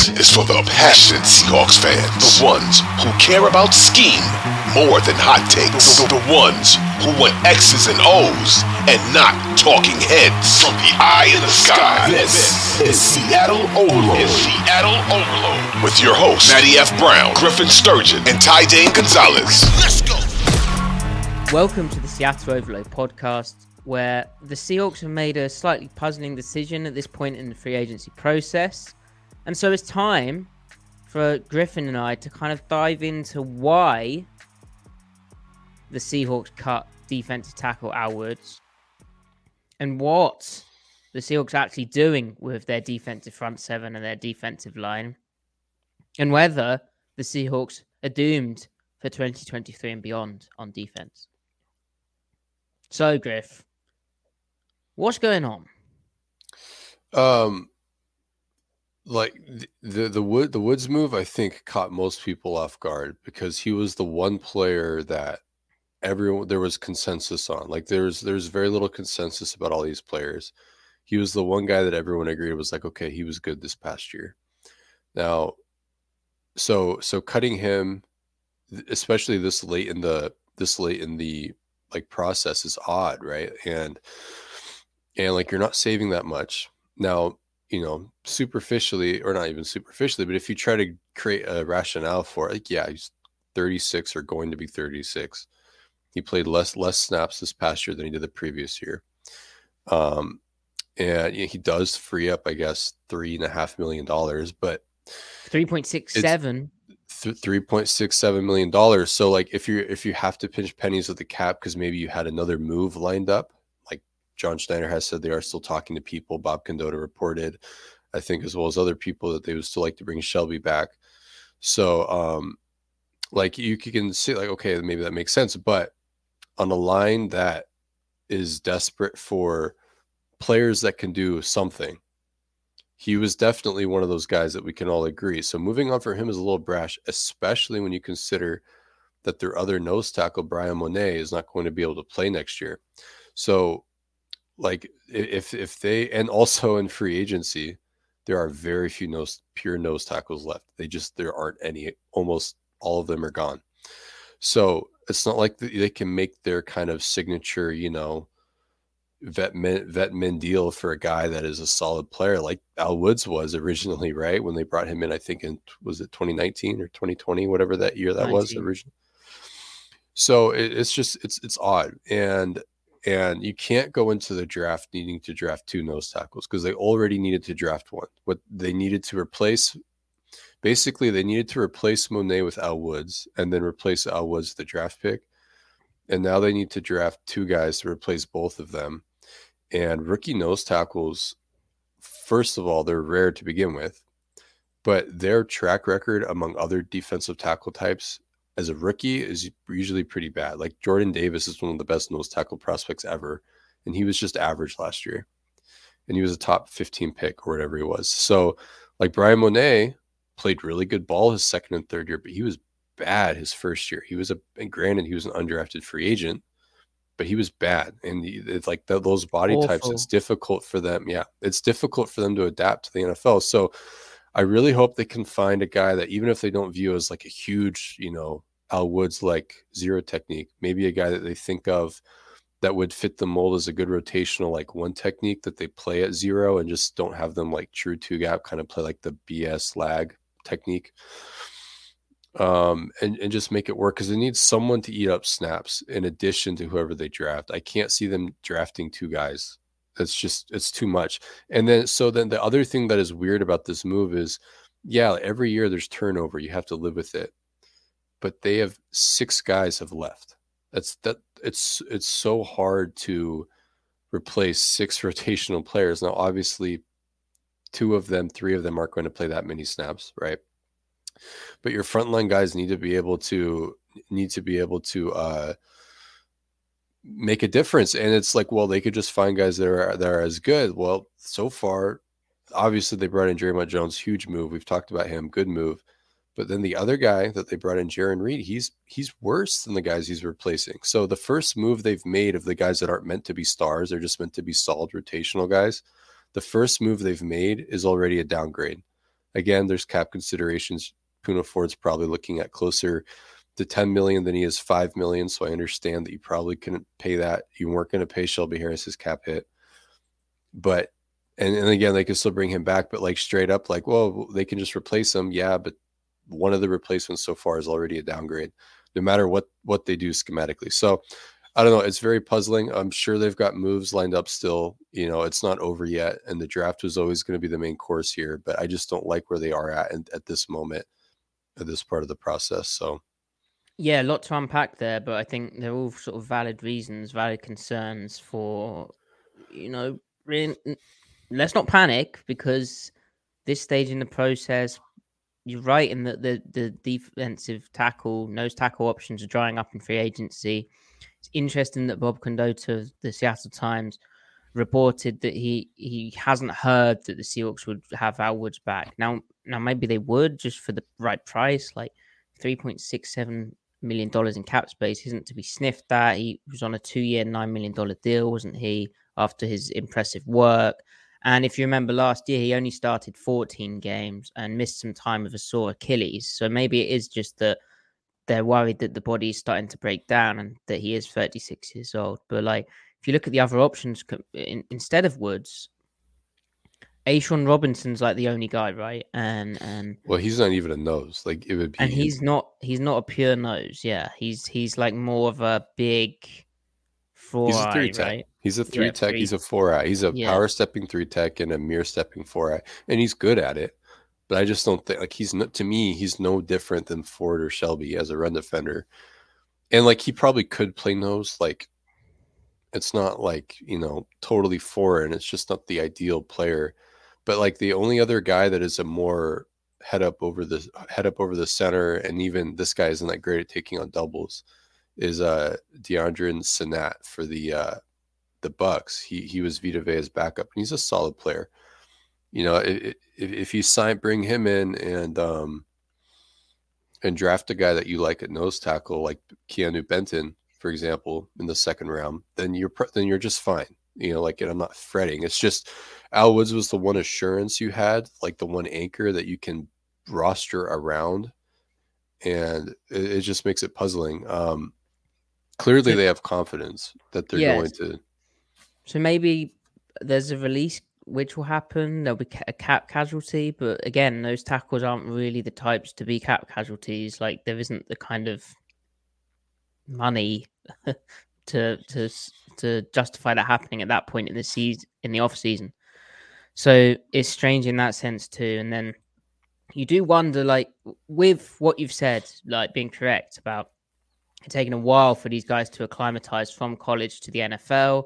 This is for the passionate Seahawks fans. The ones who care about scheme more than hot takes. The, the ones who want X's and O's and not talking heads. From the eye in the sky, this is Seattle Overload. Is Seattle Overload. With your hosts, Matty F. Brown, Griffin Sturgeon, and Ty Dane Gonzalez. Let's go. Welcome to the Seattle Overload podcast, where the Seahawks have made a slightly puzzling decision at this point in the free agency process. And so it's time for Griffin and I to kind of dive into why the Seahawks cut defensive tackle Woods and what the Seahawks are actually doing with their defensive front seven and their defensive line, and whether the Seahawks are doomed for 2023 and beyond on defense. So, Griff, what's going on? Um, like the the wood the Woods move, I think caught most people off guard because he was the one player that everyone there was consensus on. Like there's there's very little consensus about all these players. He was the one guy that everyone agreed was like, okay, he was good this past year. Now, so so cutting him, especially this late in the this late in the like process is odd, right? And and like you're not saving that much. Now, you know, superficially or not even superficially, but if you try to create a rationale for it, like, yeah, he's 36 or going to be 36 he played less less snaps this past year than he did the previous year. Um, and he does free up, I guess, three and a half million dollars, but three point six seven. Three point six seven million dollars. So, like, if you if you have to pinch pennies with the cap because maybe you had another move lined up, John Schneider has said, they are still talking to people. Bob Condotta reported, I think, as well as other people, that they would still like to bring Shelby back. So, um, like you can see, like, okay, maybe that makes sense, but on a line that is desperate for players that can do something. He was definitely one of those guys that we can all agree. So moving on for him is a little brash, especially when you consider that their other nose tackle, Bryan Mone, is not going to be able to play next year. So, like, if if they and also in free agency, there are very few nose pure nose tackles left. They just there aren't any. Almost all of them are gone. So it's not like they can make their kind of signature, you know, vet men, vet men deal for a guy that is a solid player like Al Woods was originally, right? When they brought him in, I think in was it 2019 or 2020, whatever that year that 19. was originally. So it, it's just it's it's odd, and and you can't go into the draft needing to draft two nose tackles because they already needed to draft one. What they needed to replace basically they needed to replace Mone with Al Woods and then replace Al Woods the draft pick. And now they need to draft two guys to replace both of them. And rookie nose tackles, first of all, they're rare to begin with, but their track record among other defensive tackle types as a rookie is usually pretty bad. Like Jordan Davis is one of the best nose tackle prospects ever, and he was just average last year. And he was a top 15 pick or whatever he was. So, like Bryan Mone played really good ball his second and third year, but he was bad his first year. He was a, and granted, he was an undrafted free agent, but he was bad. And it's like the, those body Awful. types, it's difficult for them. Yeah, it's difficult for them to adapt to the NFL. So I really hope they can find a guy that, even if they don't view as like a huge, you know, Al Woods like zero technique, maybe a guy that they think of that would fit the mold as a good rotational like one technique that they play at zero and just don't have them like true two gap kind of play like the BS lag technique um, and, and just make it work because they need someone to eat up snaps in addition to whoever they draft. I can't see them drafting two guys. That's just it's too much. And then so then the other thing that is weird about this move is yeah, every year there's turnover. You have to live with it. But they have six guys have left. That's that it's it's so hard to replace six rotational players. Now obviously two of them, three of them aren't going to play that many snaps, right? But your frontline guys need to be able to need to be able to uh, make a difference. And it's like, well, they could just find guys that are that are as good. Well, so far, obviously they brought in Dre'Mont Jones, huge move. We've talked about him, good move. But then the other guy that they brought in, Jarran Reed, he's he's worse than the guys he's replacing. So the first move they've made of the guys that aren't meant to be stars, they're just meant to be solid rotational guys the first move they've made is already a downgrade. Again, there's cap considerations. Poona Ford's probably looking at closer to 10 million than he is 5 million. So I understand that you probably couldn't pay that. You weren't going to pay Shelby Harris's cap hit. But and, and again, they could still bring him back, but like straight up, like, well, they can just replace him. Yeah, but one of the replacements so far is already a downgrade, no matter what what they do schematically. So I don't know. It's very puzzling. I'm sure they've got moves lined up still. You know, it's not over yet, and the draft was always going to be the main course here. But I just don't like where they are at and at this moment, at this part of the process. So, yeah, a lot to unpack there, but I think they're all sort of valid reasons, valid concerns for, you know, let's not panic because this stage in the process, you're right in that the the defensive tackle, nose tackle options are drying up in free agency it's interesting that Bob Condotta of the Seattle Times reported that he he hasn't heard that the Seahawks would have Al Woods back. Now now maybe they would just for the right price, like three point six seven million dollars in cap space isn't to be sniffed at. He was on a two year nine million dollar deal, wasn't he? After his impressive work. And if you remember last year, he only started 14 games and missed some time with a sore Achilles. So maybe it is just that they're worried that the body is starting to break down and that he is 36 years old. But like, if you look at the other options in, instead of Woods, A'Shawn Robinson's like the only guy, right? And and well, he's not even a nose. Like it would be, and he's not he's not a pure nose. Yeah, he's he's like more of a big four. He's a three tech. Right? He's a three yeah, tech. Three. He's a four eye. He's a yeah. power stepping three tech and a mirror stepping four eye, and he's good at it but I just don't think like he's no, to me he's no different than Ford or Shelby as a run defender, and like he probably could play nose. Like it's not like you know totally foreign. It's just not the ideal player. But like the only other guy that is a more head up over the head up over the center, and even this guy isn't that great at taking on doubles, is uh Deadrin Senat for the uh the Bucks. He he was Vita Vea's backup, and he's a solid player you know, if, if you sign, bring him in and um, and draft a guy that you like at nose tackle, like Keanu Benton, for example, in the second round, then you're then you're just fine. You know, like, and I'm not fretting. It's just Al Woods was the one assurance you had, like the one anchor that you can roster around, and it, it just makes it puzzling. Um, clearly, they have confidence that they're yes. going to. So maybe there's a release which will happen. There'll be a cap casualty, but again, those tackles aren't really the types to be cap casualties. Like there isn't the kind of money to to to justify that happening at that point in the season in the off season. So it's strange in that sense too. And then you do wonder, like with what you've said, like being correct about it taking a while for these guys to acclimatize from college to the NFL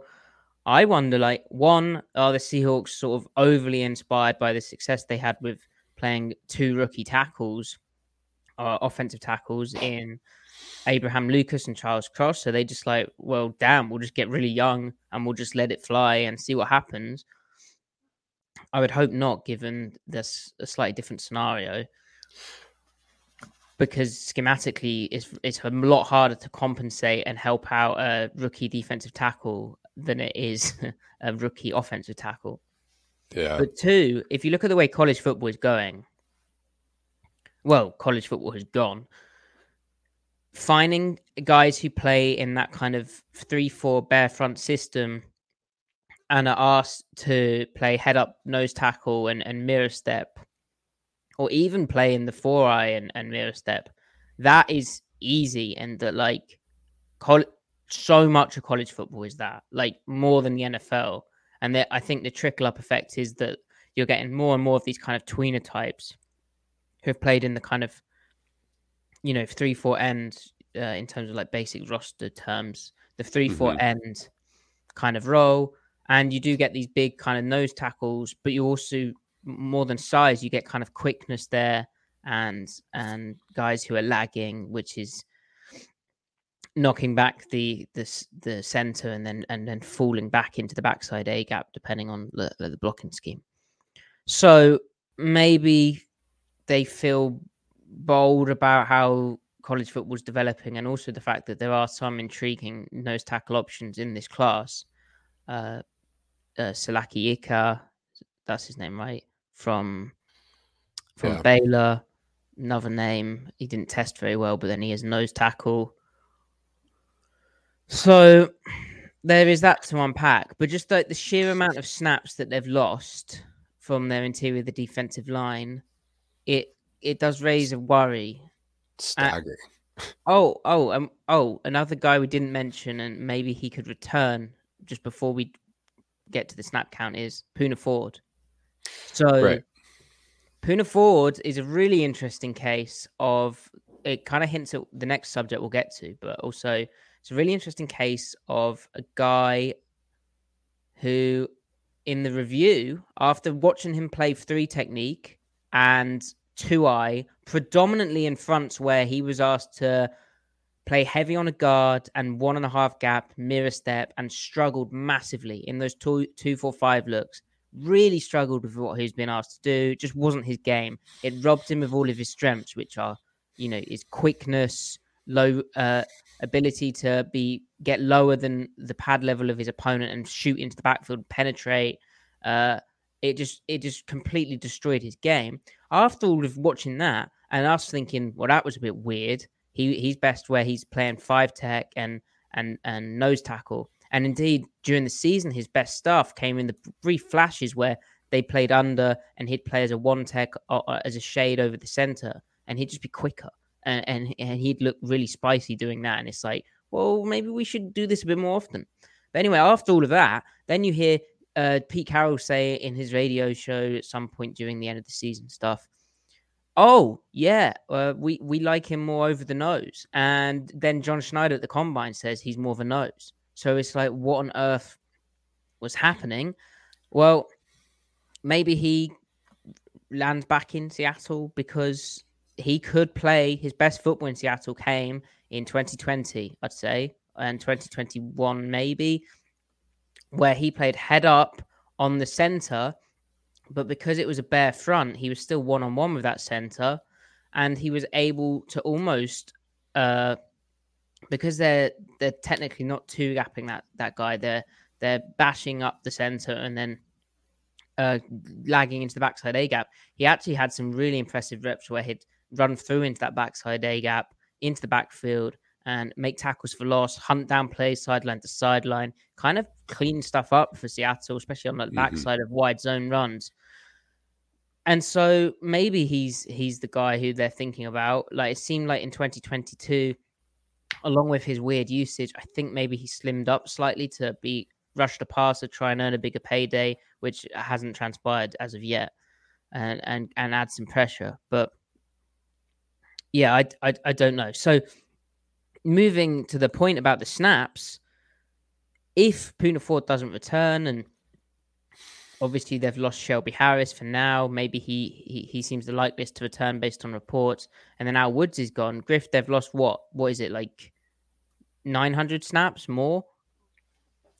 I wonder, like, one, are the Seahawks sort of overly inspired by the success they had with playing two rookie tackles, uh, offensive tackles in Abraham Lucas and Charles Cross? So they just like, well, damn, we'll just get really young and we'll just let it fly and see what happens. I would hope not, given this a slightly different scenario because schematically it's it's a lot harder to compensate and help out a rookie defensive tackle than it is a rookie offensive tackle. Yeah. But two, if you look at the way college football is going, well, college football has gone. Finding guys who play in that kind of three-four bare front system and are asked to play head up nose tackle and, and mirror step, or even play in the four eye and, and mirror step, that is easy and that like college so much of college football is that, like more than the NFL. And that I think the trickle up effect is that you're getting more and more of these kind of tweener types who have played in the kind of, you know, three, four ends uh, in terms of like basic roster terms, the 3 mm-hmm. four end kind of role. And you do get these big kind of nose tackles, but you also, more than size, you get kind of quickness there and and guys who are lagging, which is knocking back the the the center and then and then falling back into the backside A gap depending on the, the blocking scheme. So maybe they feel bold about how college football is developing and also the fact that there are some intriguing nose tackle options in this class. Uh, uh Siaki Ika, that's his name, right? From from Yeah. Baylor. Another name. He didn't test very well, but then he has nose tackle. So there is that to unpack. But just like the sheer amount of snaps that they've lost from their interior, the defensive line, it it does raise a worry. Staggering. Oh, oh, um, oh, another guy we didn't mention, and maybe he could return just before we get to the snap count is Poona Ford. So Right. Poona Ford is a really interesting case of it kind of hints at the next subject we'll get to, but also it's a really interesting case of a guy who in the review, after watching him play three technique and eye, predominantly in fronts where he was asked to play heavy on a guard and one and a half gap, mirror step, and struggled massively in those two two four five looks. Really struggled with what he's been asked to do. Just wasn't his game. It robbed him of all of his strengths, which are, you know, his quickness, low uh, ability to be get lower than the pad level of his opponent and shoot into the backfield, penetrate. Uh, it just it just completely destroyed his game. After all of watching that and us thinking, well, that was a bit weird. He he's best where he's playing five tech and and and nose tackle. And indeed, during the season, his best stuff came in the brief flashes where they played under and he'd play as a one tech uh, uh, as a shade over the center, and he'd just be quicker and, and and he'd look really spicy doing that. And it's like, well, maybe we should do this a bit more often. But anyway, after all of that, then you hear uh, Pete Carroll say in his radio show at some point during the end of the season stuff. Oh yeah, uh, we we like him more over the nose, and then John Schneider at the combine says he's more of a nose. So it's like, what on earth was happening? Well, maybe he lands back in Seattle because he could play his best football in Seattle came in 2020, I'd say, and 2021 maybe, where he played head up on the center, but because it was a bare front, he was still one on one with that center, and he was able to almost, uh, because they're they're technically not two gapping that that guy, they're they're bashing up the center and then uh, lagging into the backside A gap. He actually had some really impressive reps where he'd run through into that backside A gap, into the backfield, and make tackles for loss, hunt down plays sideline to sideline, kind of clean stuff up for Seattle, especially on the Mhm. backside of wide zone runs. And so maybe he's he's the guy who they're thinking about. Like it seemed like in 2022, along with his weird usage, I think maybe he slimmed up slightly to be rushed rush the passer, try and earn a bigger payday, which hasn't transpired as of yet, and and and add some pressure. But yeah, I I, I don't know. So moving to the point about the snaps, if Poona Ford doesn't return and obviously they've lost Shelby Harris for now. Maybe he, he he seems the likeliest to return based on reports. And then Al Woods is gone. Griff, they've lost what? What is it like? Nine hundred snaps more?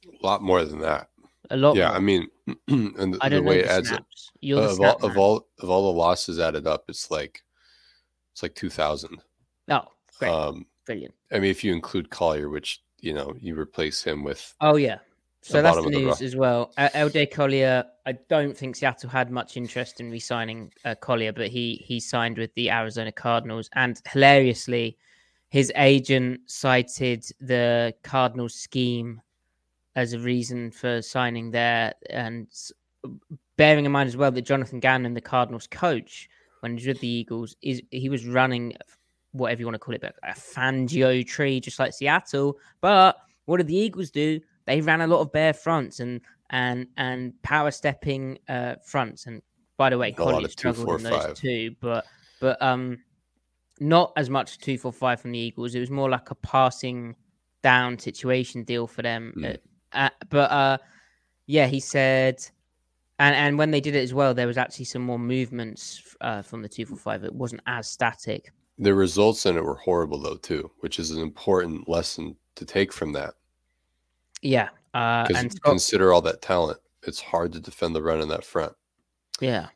A lot more than that. A lot. yeah, more. I mean, and the, I don't way know it the adds up, snaps. You're the of all of all of all the losses added up, it's like it's like two thousand. Oh, great, Um, brilliant. I mean, if you include Collier, which you know you replace him with, Oh yeah. So the that's the of the news as well. Uh, LJ Collier, I don't think Seattle had much interest in re-signing uh, Collier, but he he signed with the Arizona Cardinals, and hilariously, his agent cited the Cardinals scheme as a reason for signing there, and bearing in mind as well that Jonathan Gannon, the Cardinals coach, when he was with the Eagles, is he was running whatever you want to call it, but a Fangio tree, just like Seattle. But what did the Eagles do? They ran a lot of bare fronts and and and power stepping uh, fronts. And by the way, two, struggled four, in those five. too, but but um, not as much two four five from the Eagles. It was more like a passing down situation deal for them. Mm. Uh, but uh, yeah, he said. And, and when they did it as well, there was actually some more movements uh, from the two four five. It wasn't as static. The results in it were horrible though too, which is an important lesson to take from that. Yeah, uh, and Scott, consider all that talent, it's hard to defend the run in that front. yeah,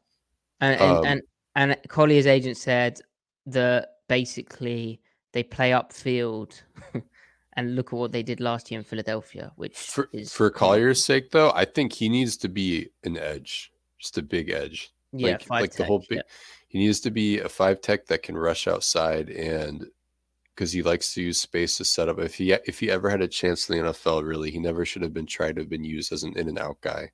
and and, Um, and and Collier's agent said that basically they play upfield, and look at what they did last year in Philadelphia, which For is for Collier's sake, though, I think he needs to be an edge, just a big edge. yeah, like- like the whole yeah. He needs to be a five tech that can rush outside and because he likes to use space to set up. If he if he ever had a chance in the NFL, really, he never should have been tried to have been used as an in and out guy.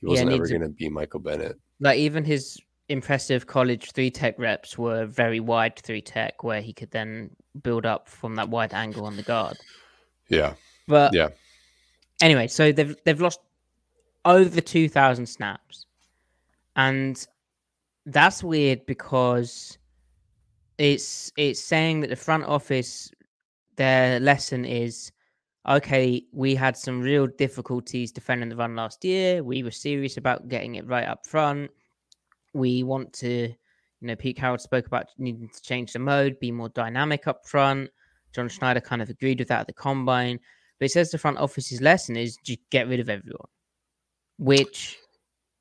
He wasn't ever going to be Michael Bennett. Like even his impressive college three tech reps were very wide three tech, where he could then build up from that wide angle on the guard. Yeah, but yeah. Anyway, so they've they've lost over two thousand snaps, and that's weird because it's it's saying that the front office their lesson is okay, we had some real difficulties defending the run last year. We were serious about getting it right up front. We want to, you know, Pete Carroll spoke about needing to change the mode, be more dynamic up front. John Schneider kind of agreed with that at the combine. But it says the front office's lesson is get rid of everyone, which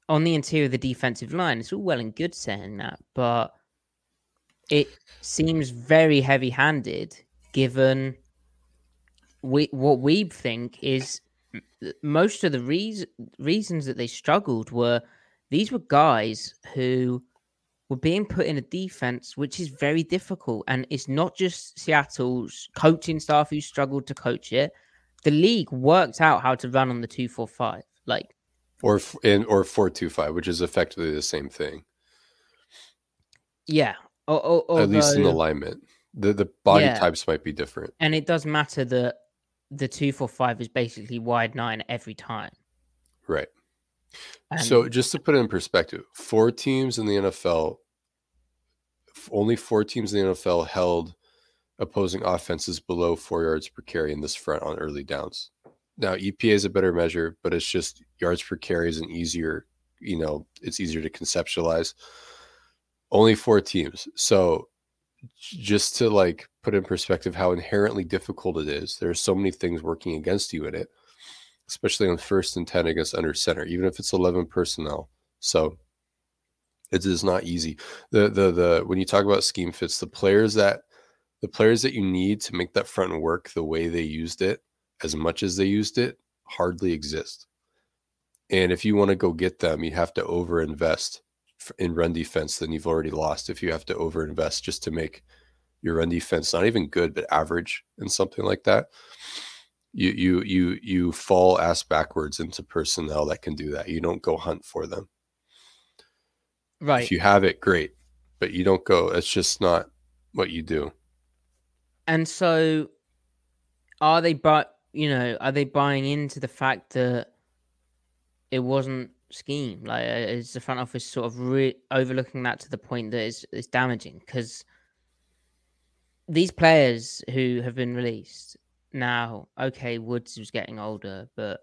on the interior of the defensive line, it's all well and good saying that, but it seems very heavy handed given we what we think is most of the reason, reasons that they struggled were these were guys who were being put in a defense which is very difficult. And it's not just Seattle's coaching staff who struggled to coach it. The league worked out how to run on the 245 like or in or 425 which is effectively the same thing. Yeah. O- o- at least in alignment. The the body yeah. types might be different. And it does matter that the 245 is basically wide nine every time. Right. And... so just to put it in perspective four teams in the nfl only four teams in the nfl held opposing offenses below four yards per carry in this front on early downs now EPA is a better measure, but it's just yards per carry is an easier, you know, it's easier to conceptualize. Only four teams. So just to like put in perspective how inherently difficult it is, there are so many things working against you in it, especially on first and 10 against under center, even if it's 11 personnel. So it is not easy. The, the, the, when you talk about scheme fits, the players that, the players that you need to make that front work the way they used it as much as they used it hardly exist. And if you want to go get them, you have to overinvest in run defense Then you've already lost if you have to overinvest just to make your run defense not even good but average and something like that. You you you you fall ass backwards into personnel that can do that. You don't go hunt for them. Right. If you have it, great. But you don't go, it's just not what you do. And so are they but you know, are they buying into the fact that it wasn't scheme? Like, uh, is the front office sort of re- overlooking that to the point that it's, it's damaging? Because these players who have been released now, okay, Woods was getting older, but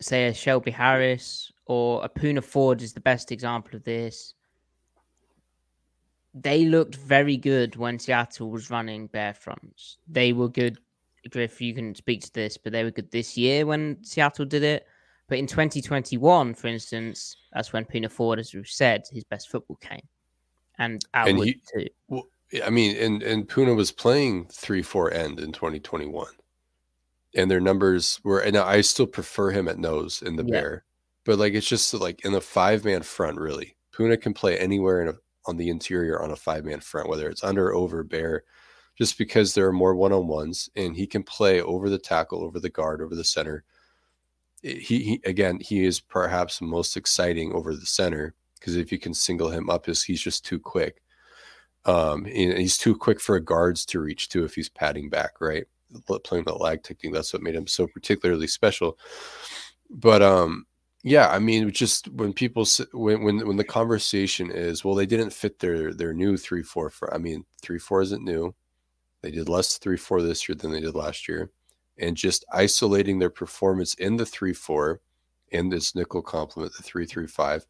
say a Shelby Harris or a Poona Ford is the best example of this. They looked very good when Seattle was running bare fronts. They were good Griff, you can speak to this, but they were good this year when Seattle did it. But in 2021, for instance, that's when Poona Ford, as we've said, his best football came, and Atwood and he, too. Well, I mean, and and Poona was playing three four end in 2021, and their numbers were. And I still prefer him at nose in the yeah. bear, but like it's just like in the five man front, really. Poona can play anywhere in a, on the interior on a five man front, whether it's under, over, bear just because there are more one on ones and he can play over the tackle, over the guard, over the center. He, he again, he is perhaps most exciting over the center because if you can single him up, is he's just too quick. Um, he's too quick for guards to reach too if he's padding back, right? Playing the lag technique, that's what made him so particularly special. But um, yeah, I mean, just when people when when when the conversation is, well, they didn't fit their their new three four. For I mean, three four isn't new. They did less 3 4 this year than they did last year. And just isolating their performance in the 3 4 and this nickel complement, the 3 3 5,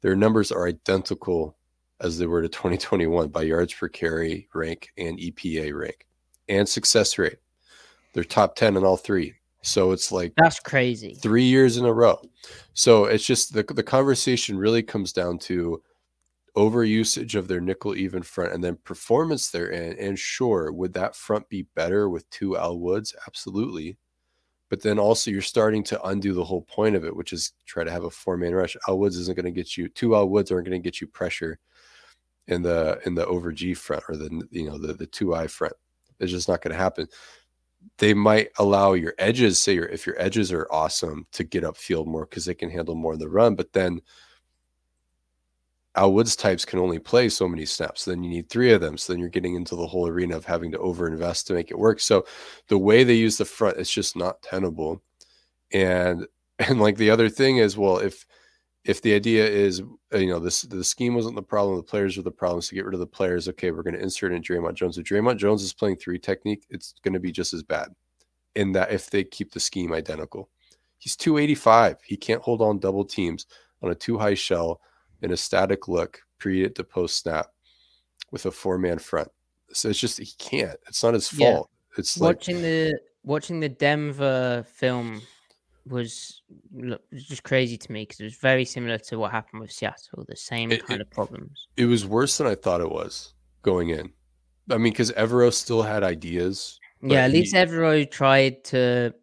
their numbers are identical as they were to 2021 by yards per carry rank and EPA rank and success rate. They're top 10 in all three. So it's like that's crazy. Three years in a row. So it's just the the conversation really comes down to over usage of their nickel even front and then performance there and and sure would that front be better with two al woods absolutely But then also you're starting to undo the whole point of it, which is try to have a four man rush. Al Woods isn't going to get you two Al Woods aren't going to get you pressure in the in the over G front or the you know the the two I front. It's just not going to happen. They might allow your edges, say your if your edges are awesome, to get upfield more because they can handle more of the run. But then Al Woods types can only play so many snaps. Then you need three of them. So then you're getting into the whole arena of having to overinvest to make it work. So the way they use the front, it's just not tenable. And and like the other thing is, well, if if the idea is uh, you know this the scheme wasn't the problem, the players were the problem. So get rid of the players. Okay, we're going to insert in Dre'Mont Jones. If Dre'Mont Jones is playing three technique, it's going to be just as bad. In that if they keep the scheme identical, he's 285. He can't hold on double teams on a two high shell in a static look, pre to post snap with a four man front. So it's just he can't. It's not his fault. Yeah. It's watching like, the watching the Denver film was just crazy to me because it was very similar to what happened with Seattle. The same it, kind it, of problems. It was worse than I thought it was going in. I mean, because Evero still had ideas. Yeah, at least. Evero tried to.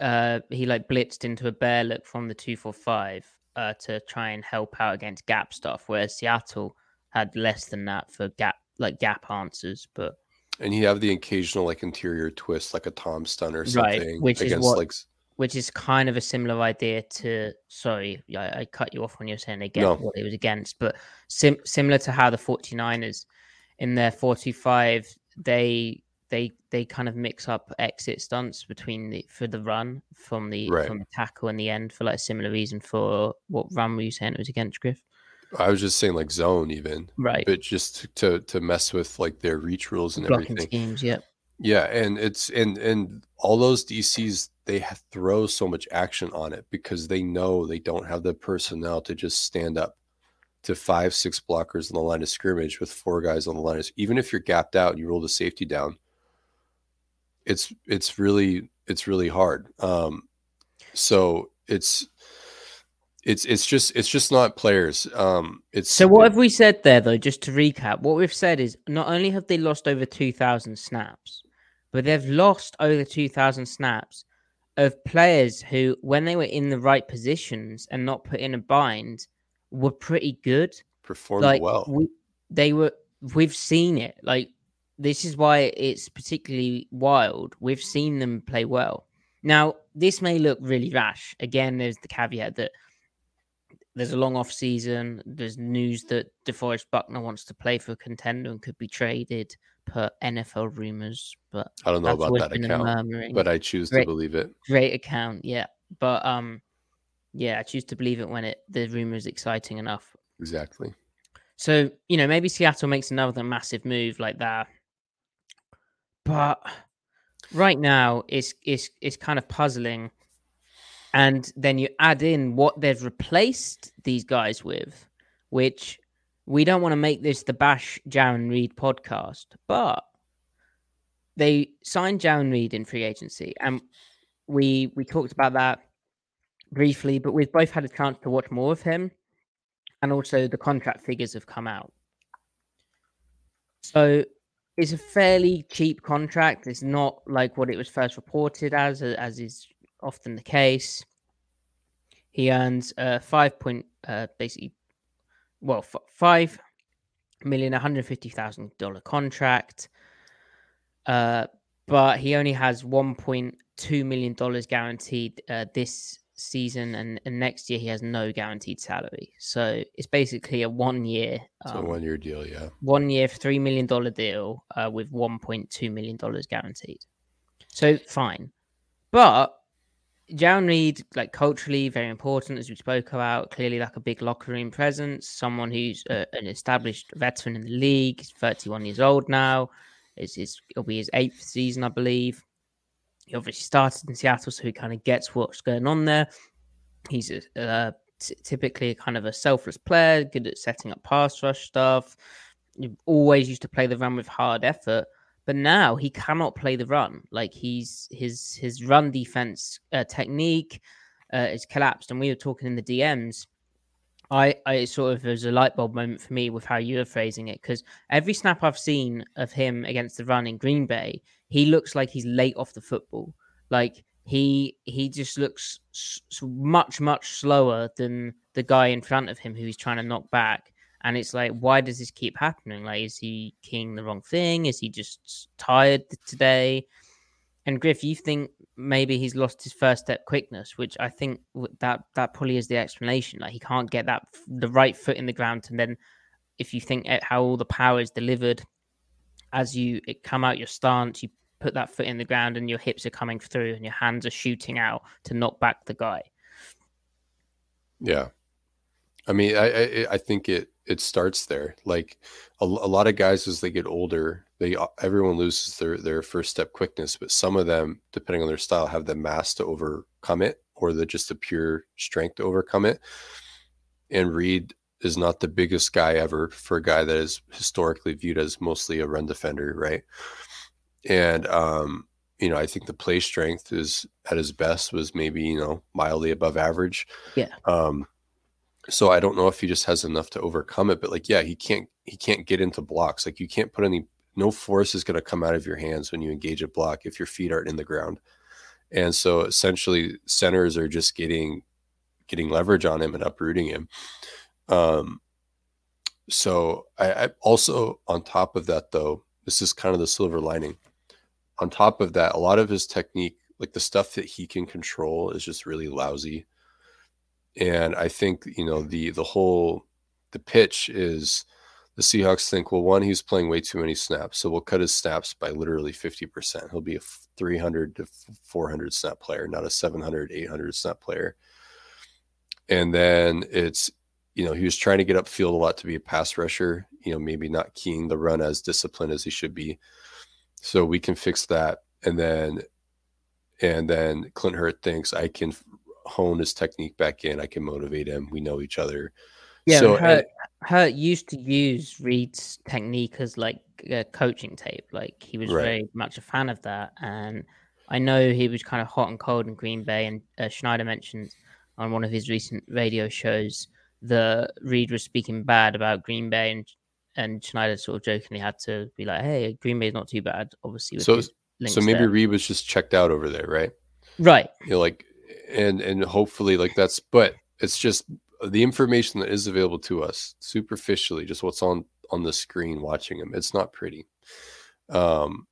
Uh, he like blitzed into a bear look from the two four five uh, to try and help out against gap stuff, whereas Seattle had less than that for gap like gap answers. But and you have the occasional like interior twist, like a Tom stun or something, right, which is what, like which is kind of a similar idea to. Sorry, I, I cut you off when you were saying again no. what it was against, but sim- similar to how the 49ers in their 45 they they they kind of mix up exit stunts between the for the run from the right. from the tackle and the end for like a similar reason for what run were you saying it was against Griff? I was just saying like zone even. Right. But just to to mess with like their reach rules and Blocking everything. schemes, yeah. Yeah, and it's and and all those DCs they throw so much action on it because they know they don't have the personnel to just stand up to five, six blockers on the line of scrimmage with four guys on the line even if you're gapped out and you roll the safety down, it's it's really it's really hard. Um, so it's it's it's just it's just not players. Um, it's so what have we said there though? Just to recap, what we've said is not only have they lost over two thousand snaps, but they've lost over two thousand snaps of players who, when they were in the right positions and not put in a bind, were pretty good. Performed like, well. We, they were. We've seen it. Like this is why it's particularly wild. We've seen them play well. Now, this may look really rash. Again, there's the caveat that there's a long off season. There's news that DeForest Buckner wants to play for a contender and could be traded per NFL rumors. But I don't know about that account. But I choose great, to believe it. Great account, yeah. But um, yeah, I choose to believe it when it the rumor is exciting enough. Exactly. So you know, maybe Seattle makes another massive move like that but right now it's it's it's kind of puzzling. And then you add in what they've replaced these guys with, which we don't want to make this the Bash Jarran Reed podcast, but they signed Jarran Reed in free agency, and we we talked about that briefly, but we've both had a chance to watch more of him, and also the contract figures have come out. So it's a fairly cheap contract. It's not like what it was first reported as, as is often the case. He earns a five point, uh, basically, well, f- five million, one hundred fifty thousand dollar contract. Uh, but he only has one point two million dollars guaranteed uh, this season, and, and next year he has no guaranteed salary. So it's basically a one year. Um, so one year deal, yeah. One year, three million dollar deal uh, with one point two million dollars guaranteed. So fine, but Jarran Reed, like culturally, very important as we spoke about. Clearly, like a big locker room presence. Someone who's uh, an established veteran in the league. He's 31 years old now. It's, it's, it'll be his eighth season, I believe. He obviously started in Seattle, so he kind of gets what's going on there. He's a, uh, t- typically kind of a selfless player, good at setting up pass rush stuff. You always used to play the run with hard effort, but now he cannot play the run. Like he's his his run defense uh, technique uh, is collapsed, and we were talking in the DMs. I, I sort of was a light bulb moment for me with how you were phrasing it because every snap I've seen of him against the run in Green Bay, he looks like he's late off the football. Like he he just looks much much slower than the guy in front of him who he's trying to knock back. And it's like, why does this keep happening? Like, is he keying the wrong thing? Is he just tired today? And Griff, you think maybe he's lost his first step quickness, which I think that that probably is the explanation. Like he can't get that the right foot in the ground, and then if you think how all the power is delivered as you come out your stance, you put that foot in the ground, and your hips are coming through, and your hands are shooting out to knock back the guy. Yeah, I mean, I I, I think it it starts there. Like a, a, lot of guys as they get older, they everyone loses their their first step quickness, but some of them, depending on their style, have the mass to overcome it, or the just the pure strength to overcome it. And Reed is not the biggest guy ever for a guy that is historically viewed as mostly a run defender, right? And um, you know, I think the play strength is at his best was maybe you know mildly above average. Yeah. Um, so I don't know if he just has enough to overcome it, but like, yeah, he can't he can't get into blocks. Like you can't put any no force is going to come out of your hands when you engage a block if your feet aren't in the ground. And so essentially centers are just getting getting leverage on him and uprooting him. Um so I, I also on top of that though, this is kind of the silver lining. On top of that, a lot of his technique, like the stuff that he can control is just really lousy and I think you know the the whole the pitch is the Seahawks think, well, one, he's playing way too many snaps, so we'll cut his snaps by literally fifty percent. He'll be a 300 to 400 snap player, not a 700, 800 snap player. And then it's you know he was trying to get upfield a lot to be a pass rusher. You know maybe not keying the run as disciplined as he should be. So we can fix that, and then and then Clint Hurtt thinks I can hone his technique back in. I can motivate him. We know each other. Yeah, so, Hurtt, Hurtt used to use Reed's technique as like a coaching tape. Like he was right. very much a fan of that. And I know he was kind of hot and cold in Green Bay. And uh, Schneider mentioned on one of his recent radio shows that Reed was speaking bad about Green Bay, and and Schneider sort of jokingly had to be like, "Hey, Green Bay is not too bad." Obviously, so so maybe there. Reed was just checked out over there, right? Right. You know, like and and hopefully like that's but it's just the information that is available to us superficially just what's on on the screen watching him it's not pretty um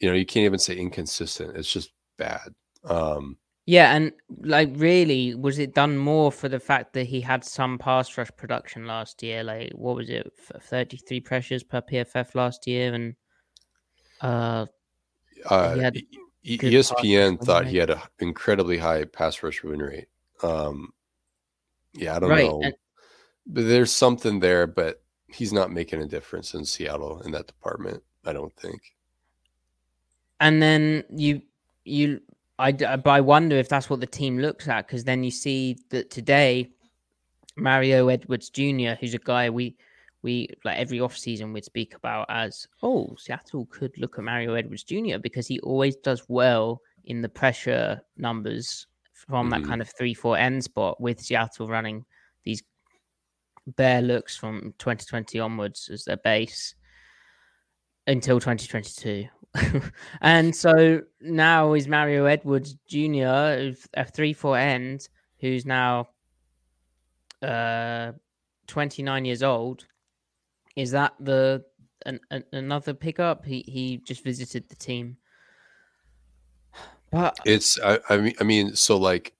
you know you can't even say inconsistent it's just bad um yeah and like really was it done more for the fact that he had some pass rush production last year like what was it 33 pressures per pff last year and uh, uh ESPN thought he had an incredibly high pass rush win rate. Um, yeah, I don't right. know, and- but there's something there. But he's not making a difference in Seattle in that department. I don't think. And then you you I but I wonder if that's what the team looks at because then you see that today Mario Edwards Jr., who's a guy we we like every off season we'd speak about as oh Seattle could look at Mario Edwards Jr. because he always does well in the pressure numbers from mm-hmm. that kind of three four end spot with Seattle running these bare looks from 2020 onwards as their base until 2022. and so now is Mario Edwards Jr. a three four end who's now uh 29 years old is that the an, an, another pickup? He he just visited the team. But it's I, I mean I mean so like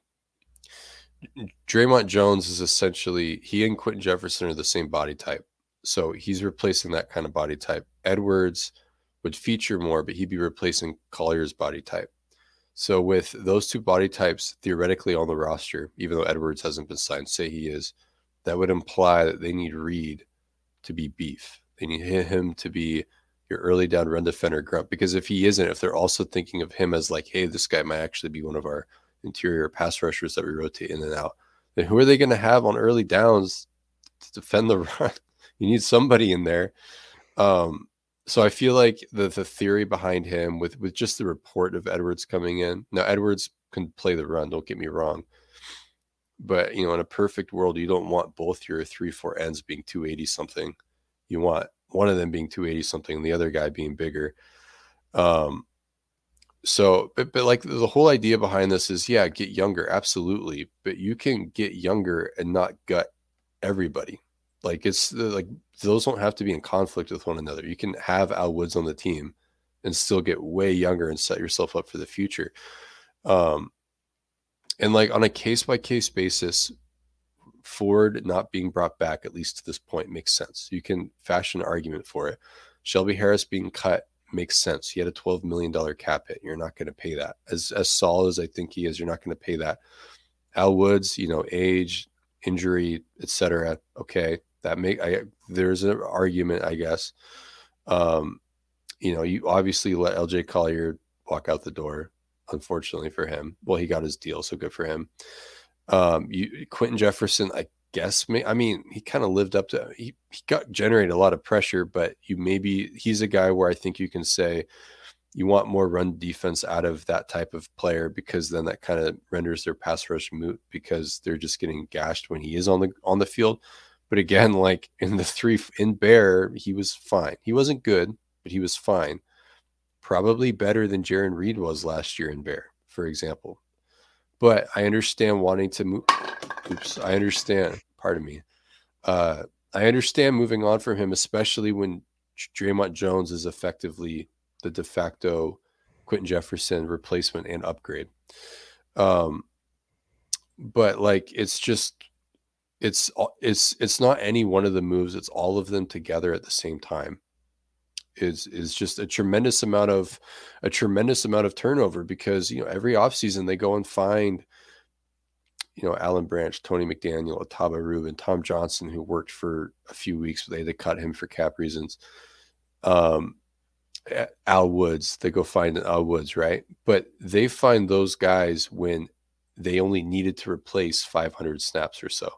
Dre'Mont Jones is essentially he and Quinton Jefferson are the same body type. So he's replacing that kind of body type. Edwards would feature more, but he'd be replacing Collier's body type. So with those two body types theoretically on the roster, even though Edwards hasn't been signed, say he is, that would imply that they need Reed to be beef. They need him to be your early down run defender grunt. Because if he isn't, if they're also thinking of him as like, hey, this guy might actually be one of our interior pass rushers that we rotate in and out, then who are they going to have on early downs to defend the run? you need somebody in there. Um, so I feel like the the theory behind him with with just the report of Edwards coming in. Now Edwards can play the run, don't get me wrong. But you know, in a perfect world, you don't want both your three, four ends being 280 something. You want one of them being 280 something and the other guy being bigger. Um, So, but, but like the whole idea behind this is, yeah, get younger, absolutely. But you can get younger and not gut everybody. Like it's like those don't have to be in conflict with one another. You can have Al Woods on the team and still get way younger and set yourself up for the future. Um, and like on a case by case basis, Ford not being brought back, at least to this point, makes sense. You can fashion an argument for it. Shelby Harris being cut makes sense. He had a $12 million cap hit. You're not going to pay that. As as solid as I think he is, you're not going to pay that. Al Woods, you know, age, injury, etc. Okay, that make I there's an argument, I guess. Um, you know, you obviously let LJ Collier walk out the door, unfortunately for him. Well, he got his deal, so good for him. Um, you Quinton Jefferson, I guess may, I mean he kind of lived up to he, he got generated a lot of pressure, but you maybe he's a guy where I think you can say you want more run defense out of that type of player because then that kind of renders their pass rush moot because they're just getting gashed when he is on the on the field. But again, like in the three in Bear, he was fine. He wasn't good, but he was fine. Probably better than Jarran Reed was last year in Bear, for example. But I understand wanting to move. Oops, I understand. Pardon me. Uh, I understand moving on from him, especially when Dre'Mont Jones is effectively the de facto Quinton Jefferson replacement and upgrade. Um, but like it's just it's it's it's not any one of the moves it's all of them together at the same time is is just a tremendous amount of a tremendous amount of turnover because you know every offseason they go and find you know Alan Branch, Tony McDaniel, Ahtyba Rubin, Tom Johnson, who worked for a few weeks, but they they cut him for cap reasons. Um, Al Woods, they go find Al Woods, right? But they find those guys when they only needed to replace 500 snaps or so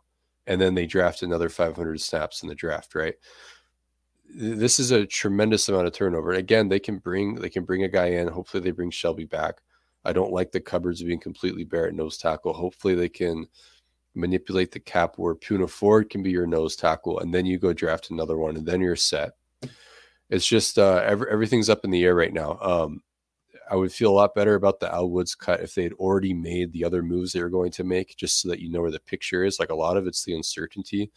and then they draft another 500 snaps in the draft, right? This is a tremendous amount of turnover. Again, they can bring they can bring a guy in. Hopefully, they bring Shelby back. I don't like the cupboards being completely bare at nose tackle. Hopefully, they can manipulate the cap where Poona Ford can be your nose tackle, and then you go draft another one, and then you're set. It's just uh, every, everything's up in the air right now. Um, I would feel a lot better about the Al Woods cut if they had already made the other moves they were going to make, just so that you know where the picture is. Like a lot of it's the uncertainty.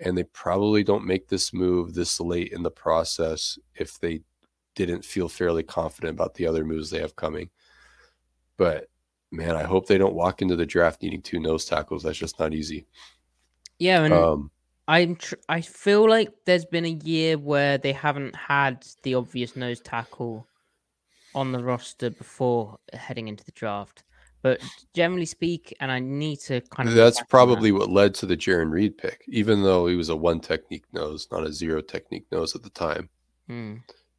And they probably don't make this move this late in the process if they didn't feel fairly confident about the other moves they have coming. But man, I hope they don't walk into the draft needing two nose tackles. That's just not easy. Yeah, and um, I'm tr- I feel like there's been a year where they haven't had the obvious nose tackle on the roster before heading into the draft. But generally speak, and I need to kind of that's probably that. what led to the Jarran Reed pick, even though he was a one technique nose, not a zero technique nose at the time. Hmm.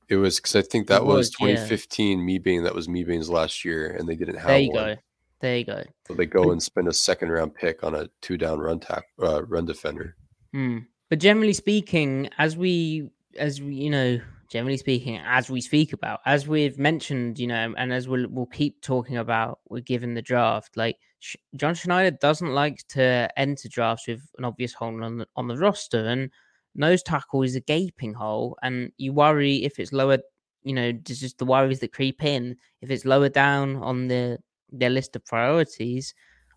It was because I think that was, was, 2015 yeah. being That was me Mebane's last year, and they didn't have. There you one. go. There you go. So they go and spend a second round pick on a two down run tap uh, run defender. Hmm. But generally speaking, as we as we you know generally speaking, as we speak about, as we've mentioned, you know, and as we'll we'll keep talking about, we're given the draft. Like Sh- John Schneider doesn't like to enter drafts with an obvious hole on the, on the roster, and nose tackle is a gaping hole, and you worry if it's lower. You know, just the worries that creep in. If it's lower down on the their list of priorities,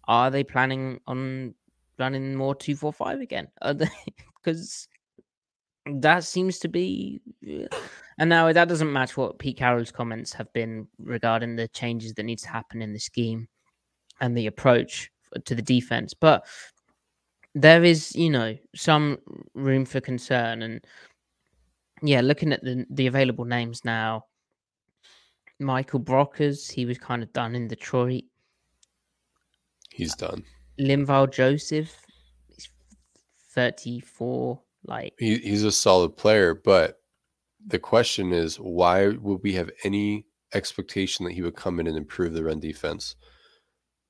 are they planning on running more two four five again? Are they Because that seems to be and now that doesn't match what Pete Carroll's comments have been regarding the changes that needs to happen in the scheme and the approach to the defense. But there is you know some room for concern and yeah looking at the the available names now Michael Brockers he was kind of done in Detroit. He's done. Linval Joseph he's 34 like he, he's a solid player, but the question is why would we have any expectation that he would come in and improve the run defense?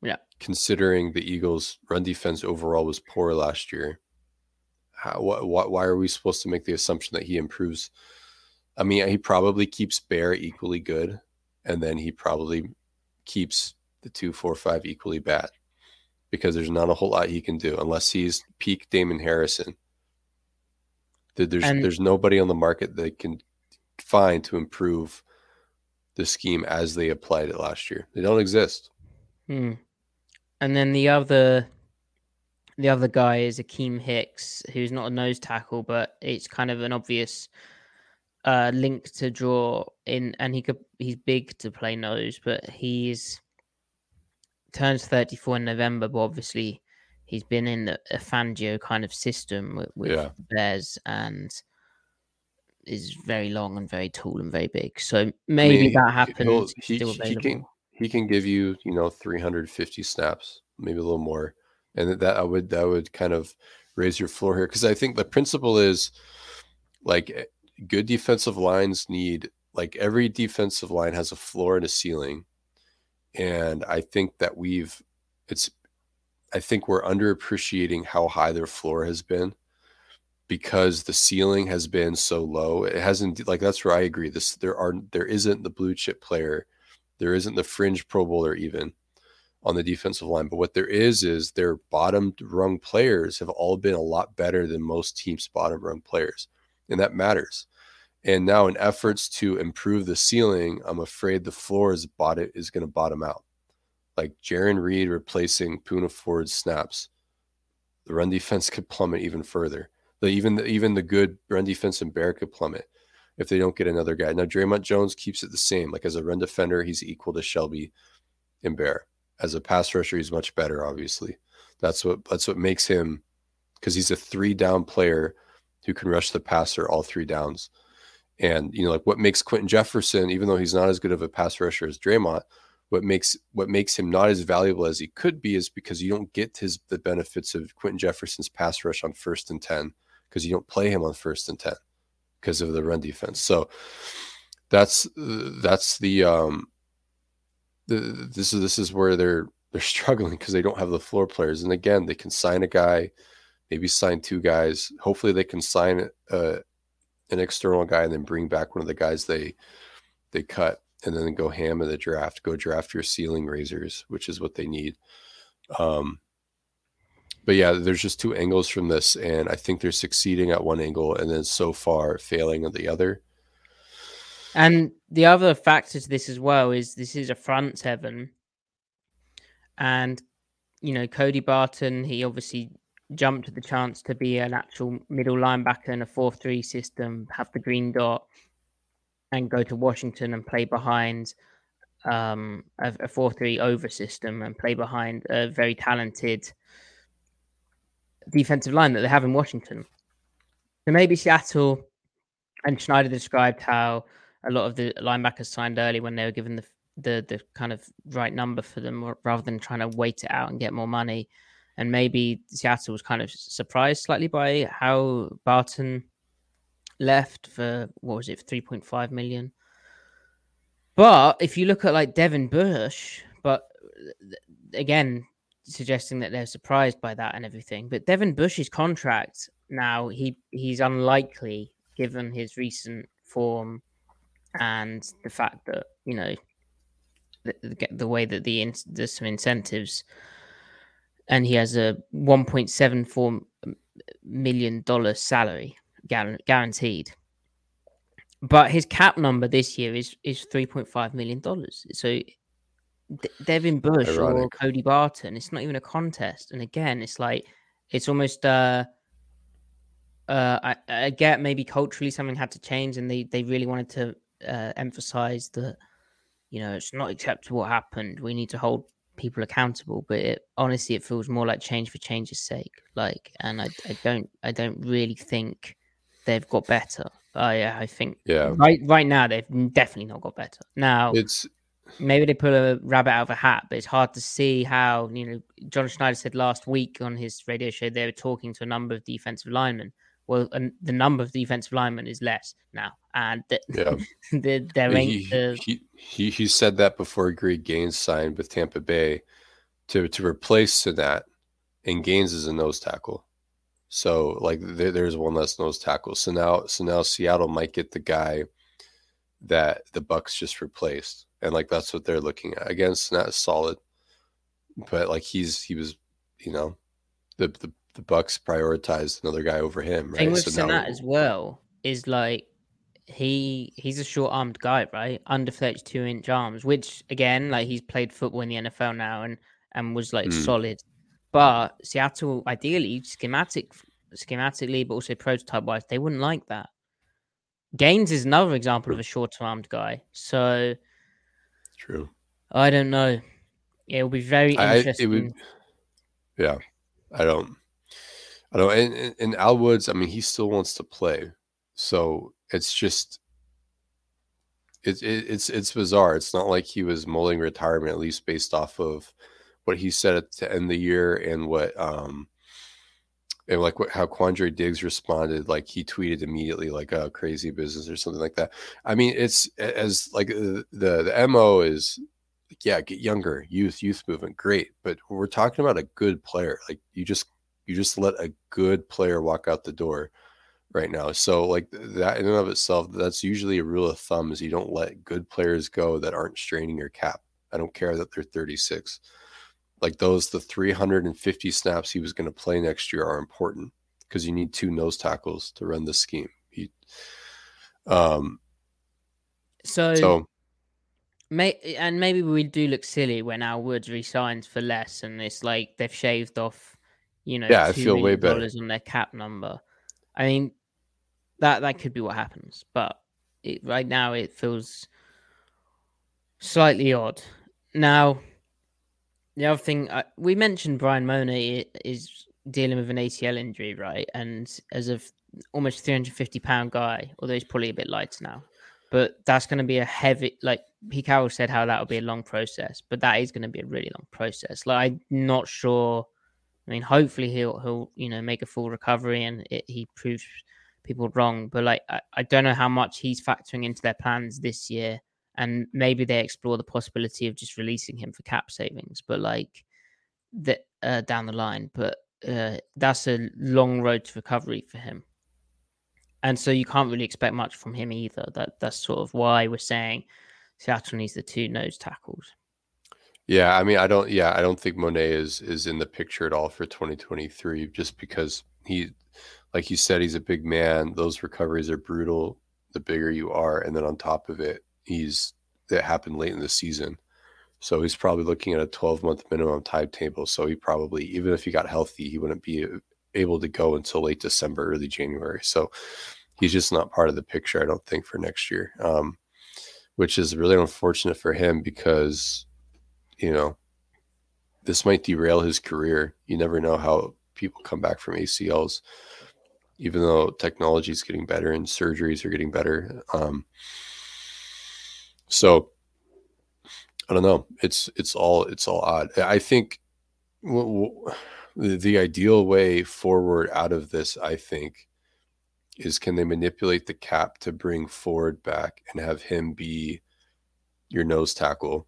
Yeah. Considering the Eagles' run defense overall was poor last year, how, wh- wh- why are we supposed to make the assumption that he improves? I mean, he probably keeps Bear equally good, and then he probably keeps the two, four, five equally bad because there's not a whole lot he can do unless he's peak Damon Harrison there's and, there's nobody on the market that can find to improve the scheme as they applied it last year. They don't exist. Hmm. And then the other the other guy is Akiem Hicks, who's not a nose tackle, but it's kind of an obvious uh, link to draw in, and he could he's big to play nose, but he's turns 34 in November, but obviously he's been in a, a Fangio kind of system with, with Yeah. Bears and is very long and very tall and very big. So maybe mean, that happens. he- still he can- He can give you, you know, 350 snaps, maybe a little more, and that I would that would kind of raise your floor here because I think the principle is like eh, good defensive lines need like every defensive line has a floor and a ceiling, and I think that we've it's I think we're underappreciating how high their floor has been because the ceiling has been so low. It hasn't like that's where I agree. This there are there isn't the blue chip player, there isn't the fringe pro bowler even on the defensive line. But what there is is their bottom rung players have all been a lot better than most teams' bottom rung players. And that matters. And now in efforts to improve the ceiling, I'm afraid the floor is bottom is going to bottom out. Like Jarran Reed replacing Poona Ford's snaps. The run defense could plummet even further. The, even the, even the good run defense in Bear could plummet if they don't get another guy. Now Dre'Mont Jones keeps it the same. Like as a run defender, he's equal to Shelby and Bear. As a pass rusher, he's much better. Obviously, that's what that's what makes him because he's a three down player who can rush the passer all three downs. And you know, like what makes Quinton Jefferson, even though he's not as good of a pass rusher as Dre'Mont, what makes what makes him not as valuable as he could be is because you don't get his the benefits of Quinton Jefferson's pass rush on first and ten because you don't play him on first and ten because of the run defense. So that's that's the um the, this is this is where they're they're struggling because they don't have the floor players. And again, they can sign a guy, maybe sign two guys. Hopefully, they can sign uh, an external guy and then bring back one of the guys they they cut, and then go ham in the draft. Go draft your ceiling raisers, which is what they need. Um, but yeah, there's just two angles from this, and I think they're succeeding at one angle and then so far failing at the other. And the other factor to this as well is this is a front seven. And, you know, Cody Barton, he obviously jumped at the chance to be an actual middle linebacker in a 4 3 system, have the green dot, and go to Washington and play behind um, a 4 3 over system and play behind a very talented defensive line that they have in Washington. So maybe Seattle and Schneider described how a lot of the linebackers signed early when they were given the the the kind of right number for them rather than trying to wait it out and get more money. And maybe Seattle was kind of surprised slightly by how Barton left for what was it, three point five million. But if you look at like Devin Bush, but uh, again, suggesting that they're surprised by that and everything. But Devin Bush's contract now he he's unlikely given his recent form and the fact that you know the, the, the way that the in, there's some incentives and he has a 1.74 million dollar salary guaranteed but his cap number this year is is 3.5 million dollars so Devin Bush or Cody Barton it's not even a contest and again it's like it's almost uh uh, I, I get maybe culturally something had to change, and they, they really wanted to uh, emphasize that you know it's not acceptable what happened. We need to hold people accountable. But it, honestly, it feels more like change for change's sake. Like, and I, I don't I don't really think they've got better. Oh, I I think Yeah, right right now they've definitely not got better. Now it's maybe they pull a rabbit out of a hat, but it's hard to see how, you know, John Schneider said last week on his radio show they were talking to a number of defensive linemen. Well, and the number of defensive linemen is less now, and th- yeah. there, there ain't he, the he, he he said that before Greg Gaines signed with Tampa Bay to to replace that, and Gaines is a nose tackle. So like there, there's one less nose tackle. So now so now Seattle might get the guy that the Bucks just replaced, and like that's what they're looking at. Again, it's not solid, but like he's he was, you know, the the the Bucks prioritized another guy over him, right? thing with So Sanat as well is like he he's a short armed guy, right? Under 32 inch arms, which again, like he's played football in the NFL now and and was like Mm. solid. But Seattle, ideally, schematic schematically, but also prototype wise, they wouldn't like that. Gaines is another example of a short armed guy. So True. I don't know. It will be very I, I- interesting. it would. Yeah, I don't. I don't. And, and, Al Woods, I mean, he still wants to play, so it's just. It's it, it's it's bizarre. It's not like he was mulling retirement, at least based off of what he said at the end of the year and what um and like what how Quandre Diggs responded. Like he tweeted immediately, like "oh, crazy business" or something like that. I mean, it's as like uh, the the mo is yeah, get younger, youth, youth movement, great. But we're talking about a good player. Like you just you just let a good player walk out the door right now. So like that in and of itself, that's usually a rule of thumb is you don't let good players go that aren't straining your cap. I don't care that they're 36. Like those, the 350 snaps he was going to play next year are important because you need two nose tackles to run the scheme. He, um, so, so may and maybe we do look silly when Al Woods resigns for less, and it's like they've shaved off, you know, Yeah, I 2 feel way better. dollars on their cap number. I mean, that that could be what happens, but it, right now it feels slightly odd. Now, the other thing uh, we mentioned, Bryan Mone is dealing with an ACL injury, right? And as of almost 350 pound guy, although he's probably a bit lighter now, but that's going to be a heavy, like Pete Carroll said, how that will be a long process, but that is going to be a really long process. Like, I'm not sure. I mean, hopefully he'll he'll you know make a full recovery and it, he proves people wrong. But like, I, I don't know how much he's factoring into their plans this year, and maybe they explore the possibility of just releasing him for cap savings. But like that uh, down the line, but uh, that's a long road to recovery for him. And so you can't really expect much from him either. That that's sort of why we're saying Seattle needs the two nose tackles. Yeah, I mean, I don't. Yeah, I don't think Mone is is in the picture at all for 2023, just because he, like you said, he's a big man. Those recoveries are brutal. The bigger you are, and then on top of it, he's that happened late in the season, so he's probably looking at a 12 month minimum timetable. So he probably, even if he got healthy, he wouldn't be able to go until late December, early January. So he's just not part of the picture. I don't think for next year, um, which is really unfortunate for him because you know, this might derail his career. You never know how people come back from ACLs, even though technology is getting better and surgeries are getting better. Um, so I don't know. It's it's all it's all odd. I think w- w- the, ideal way forward out of this, I think, is can they manipulate the cap to bring Ford back and have him be your nose tackle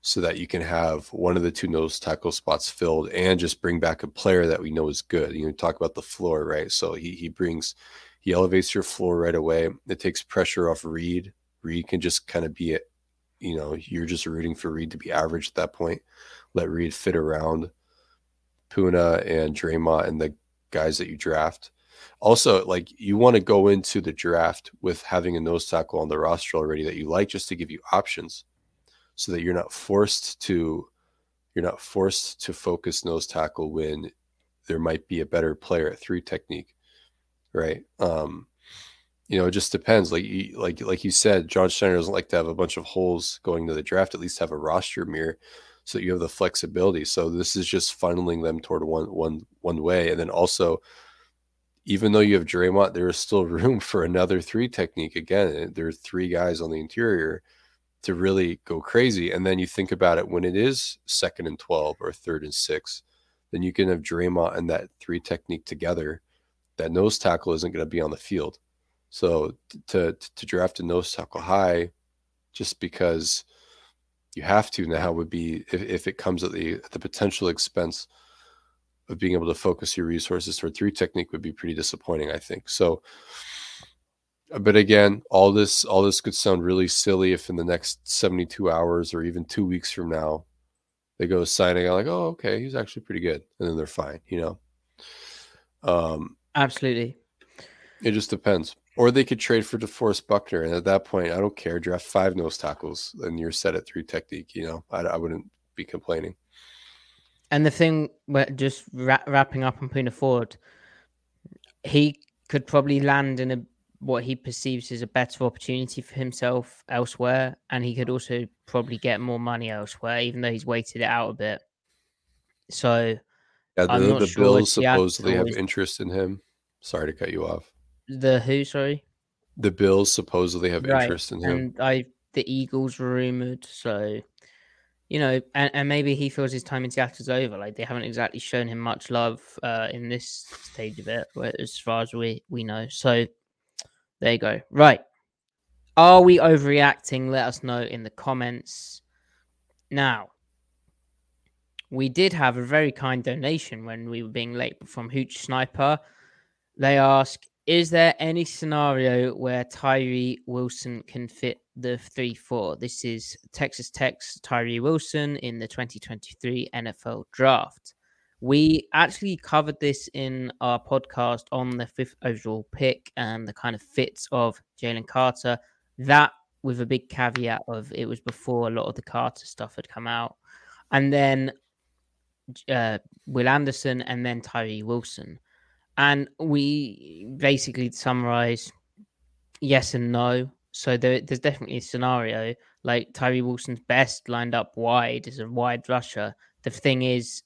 so that you can have one of the two nose tackle spots filled and just bring back a player that we know is good. You know, talk about the floor, right? So he he brings he elevates your floor right away. It takes pressure off Reed. Reed can just kind of be it, you know, you're just rooting for Reed to be average at that point. Let Reed fit around Poona and Dre'Mont and the guys that you draft. Also, like you want to go into the draft with having a nose tackle on the roster already that you like just to give you options so that you're not forced to you're not forced to focus nose tackle when there might be a better player at three technique right um you know it just depends like like like you said John Schneider doesn't like to have a bunch of holes going to the draft at least have a roster mirror so you have the flexibility so this is just funneling them toward one one one way and then also even though you have Dre'Mont, there is still room for another three technique. Again, eh, there are three guys on the interior to really go crazy. And then you think about it when it is second and 12 or third and six, then you can have Dre'Mont and that three technique together. That nose tackle isn't going to be on the field. So to, to draft a nose tackle high, just because you have to now would be if, if it comes at the at the potential expense of being able to focus your resources toward three technique would be pretty disappointing, I think. So but again, all this all this could sound really silly if in the next 72 hours or even two weeks from now they go signing out like, oh, okay, he's actually pretty good, and then they're fine, you know. Um, Absolutely. it just depends. Or they could trade for DeForest Buckner, and at that point, I don't care. Draft five nose tackles, and you're set at three technique. You know, I, I wouldn't be complaining. And the thing, just ra- wrapping up on Poona Ford, he could probably land in a what he perceives as a better opportunity for himself elsewhere, and he could also probably get more money elsewhere, even though he's waited it out a bit. So, yeah, the, the sure Bills supposedly have interest in him. Sorry to cut you off. The who? Sorry. The Bills supposedly have right. interest in him. And I, the Eagles rumored. So, you know, and, and maybe he feels his time in Seattle is over. Like they haven't exactly shown him much love uh, in this stage of it, as far as we we know. So there you go. Right. Are we overreacting? Let us know in the comments. Now, we did have a very kind donation when we were being late from Hooch Sniper. They ask, is there any scenario where Tyree Wilson can fit the 3 4? This is Texas Tech's Tyree Wilson in the 2023 NFL draft. We actually covered this in our podcast on the fifth overall pick and the kind of fits of Jalen Carter. That with a big caveat of it was before a lot of the Carter stuff had come out. And then uh, Will Anderson and then Tyree Wilson. And we basically summarize yes and no. So there, there's definitely a scenario like Tyree Wilson's best lined up wide is a wide rusher. The thing is,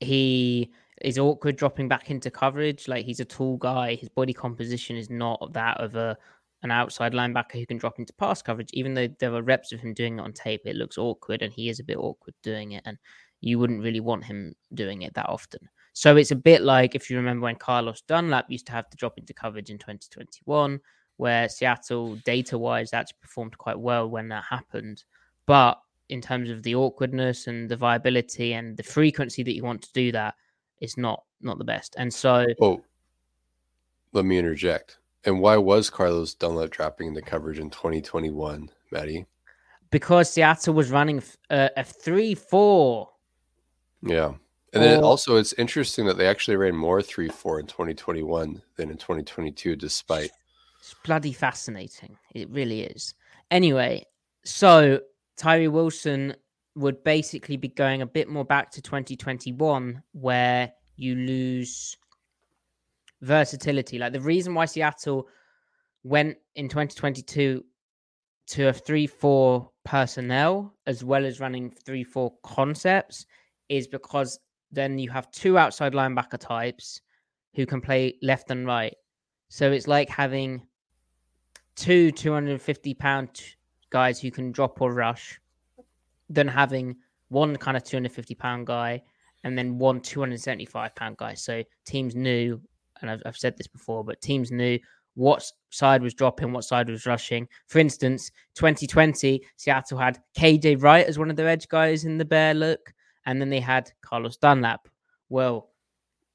he is awkward dropping back into coverage. Like he's a tall guy. His body composition is not that of a an outside linebacker who can drop into pass coverage. Even though there are reps of him doing it on tape, it looks awkward, and he is a bit awkward doing it. And you wouldn't really want him doing it that often. So it's a bit like if you remember when Carlos Dunlap used to have to drop into coverage in 2021, where Seattle, data wise, actually performed quite well when that happened. But in terms of the awkwardness and the viability and the frequency that you want to do that is not not the best. And so, oh, let me interject. And why was Carlos Dunlap dropping into coverage in 2021, Matty? Because Seattle was running uh, a, a three-four. Yeah, and then oh. also it's interesting that they actually ran more three-four in 2021 than in 2022, despite. It's bloody fascinating. It really is. Anyway, so Tyree Wilson would basically be going a bit more back to 2021, where you lose versatility. Like the reason why Seattle went in 2022 to a 3 4 personnel as well as running 3 4 concepts is because then you have two outside linebacker types who can play left and right. So it's like having two 250 pound guys who can drop or rush than having one kind of 250 pound guy and then one 275 pound guy. So teams knew, and I've, I've said this before, but teams knew what side was dropping, what side was rushing. For instance, 2020, Seattle had KJ Wright as one of their edge guys in the bear look, and then they had Carlos Dunlap. Well,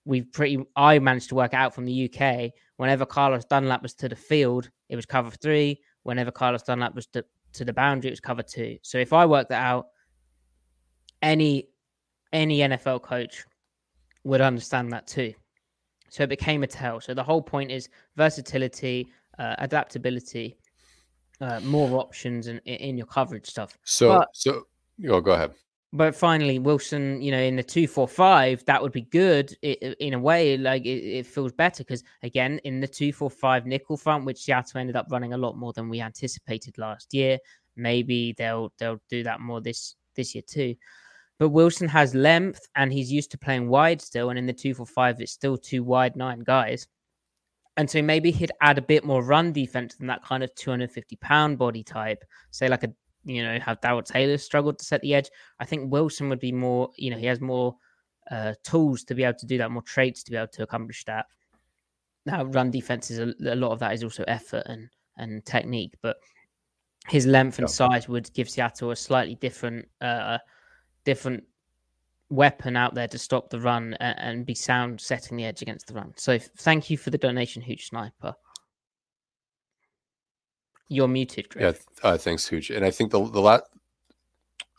we've pretty, I managed to work out from the UK, whenever Carlos Dunlap was to the field, it was cover three. Whenever Carlos Dunlap was to to the boundary, it was cover two. So if I work that out, any any NFL coach would understand that too. So it became a tell. So the whole point is versatility, uh, adaptability, uh, more options in, in your coverage stuff. So but, so oh, go ahead. But finally, Wilson, you know, in the two four five, that would be good in a way. Like it, it feels better because again, in the two four five nickel front, which Seattle ended up running a lot more than we anticipated last year. Maybe they'll they'll do that more this this year too. But Wilson has length and he's used to playing wide still. And in the two four five, it's still two wide nine guys. And so maybe he'd add a bit more run defense than that kind of 250 pound body type, say like a you know, how Darrell Taylor struggled to set the edge. I think Wilson would be more, you know, he has more uh, tools to be able to do that, more traits to be able to accomplish that. Now, run defense is a, a lot of that is also effort and and technique, but his length and size would give Seattle a slightly different, uh, different weapon out there to stop the run and, and, be sound setting the edge against the run. So, thank you for the donation, Hooch Sniper. You're muted, Greg. Yeah, uh, thanks, Hooch. And I think the the last.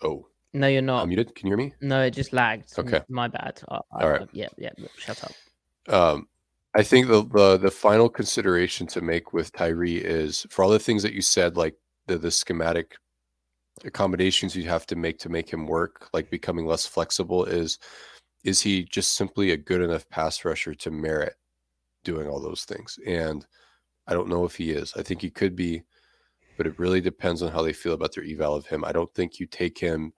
Oh. No, you're not. I'm muted. Can you hear me? No, it just lagged. Okay. My bad. I, All right. yeah, yeah. Shut up. Um, I think the, the the final consideration to make with Tyree is for all the things that you said, like the the schematic accommodations you have to make to make him work, like becoming less flexible, is is he just simply a good enough pass rusher to merit doing all those things? And I don't know if he is. I think he could be, but it really depends on how they feel about their eval of him. I don't think you take him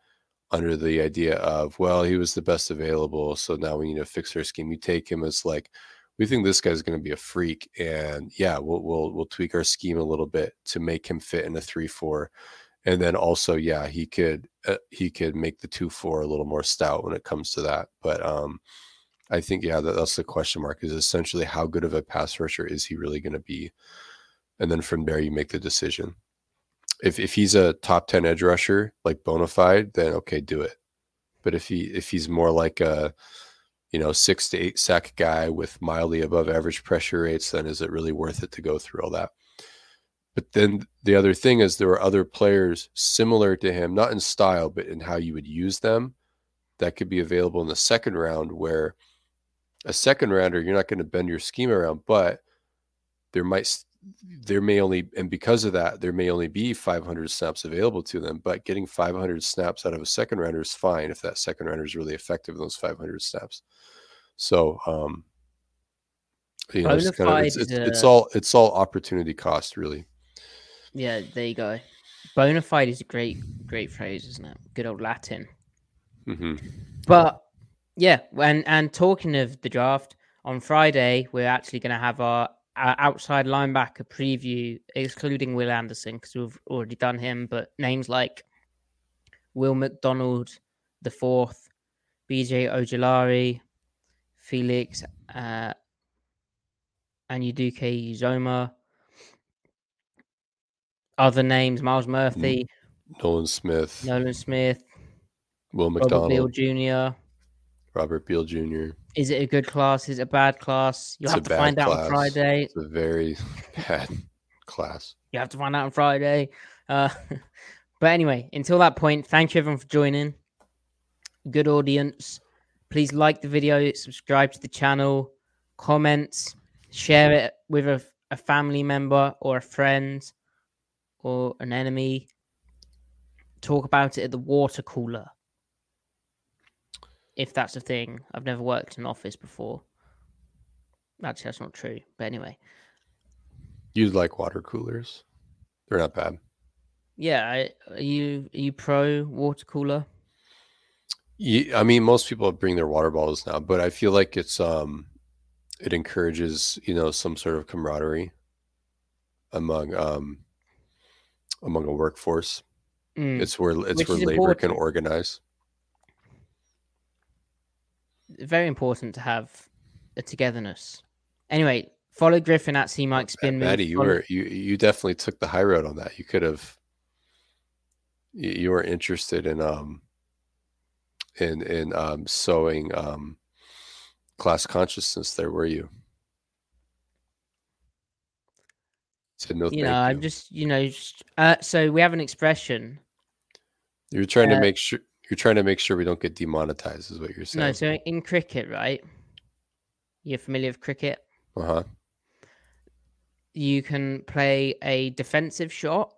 under the idea of, well, he was the best available, so now we need to fix our scheme. You take him as like, we think this guy's going to be a freak, and yeah, we'll we'll we'll tweak our scheme a little bit to make him fit in a three four, and then also, yeah, he could uh, he could make the two four a little more stout when it comes to that. But um, I think yeah, that, that's the question mark is essentially how good of a pass rusher is he really going to be, and then from there you make the decision if if he's a top 10 edge rusher like bona fide then okay do it. But if he if he's more like a you know six to eight sack guy with mildly above average pressure rates then is it really worth it to go through all that? But then the other thing is there are other players similar to him not in style but in how you would use them that could be available in the second round where a second rounder you're not going to bend your scheme around but there might there may only and because of that there may only be 500 snaps available to them but getting 500 snaps out of a second rounder is fine if that second rounder is really effective in those 500 snaps. So um you know it's, kind of, it's, it's, it's, all it's all opportunity cost really. Yeah there you go. Bona fide is a great great phrase isn't it? Good old latin. Mm-hmm. but yeah and and talking of the draft on friday we're actually going to have our outside linebacker preview, excluding Will Anderson, because we've already done him, but names like Will McDonald, the fourth, BJ Ojulari, Felix, uh, Anudike Uzomah, other names, Myles Murphy, Nolan Smith, Nolan Smith, Will McDonald, Robert Beal Jr., Robert Beal Jr. Is it a good class? Is it a bad class? You'll it's have to find class. out on Friday. It's a very bad class. You have to find out on Friday. Uh, but anyway, until that point, thank you everyone for joining. Good audience. Please like the video, subscribe to the channel, comment, share it with a, a family member or a friend or an enemy. Talk about it at the water cooler if that's a thing. I've never worked in an office before. Actually, that's not true. But anyway, you like water coolers? They're not bad. Yeah, I, are you are you pro water cooler? Yeah, I mean, most people bring their water bottles now, but I feel like it's um, it encourages you know some sort of camaraderie among um among a workforce. Mm. It's where it's Which where labor important. can organize very important to have a togetherness. Anyway, follow Griffin at C Mike Spin. Matty, you were you you definitely took the high road on that. You could have you, you were interested in um in in um sowing um class consciousness there, were you? Said no. You know, I'm just you know, just, uh, so we have an expression. You're trying uh, to make sure you're trying to make sure we don't get demonetized, is what you're saying. No, so in cricket, right? You're familiar with cricket? Uh huh. You can play a defensive shot,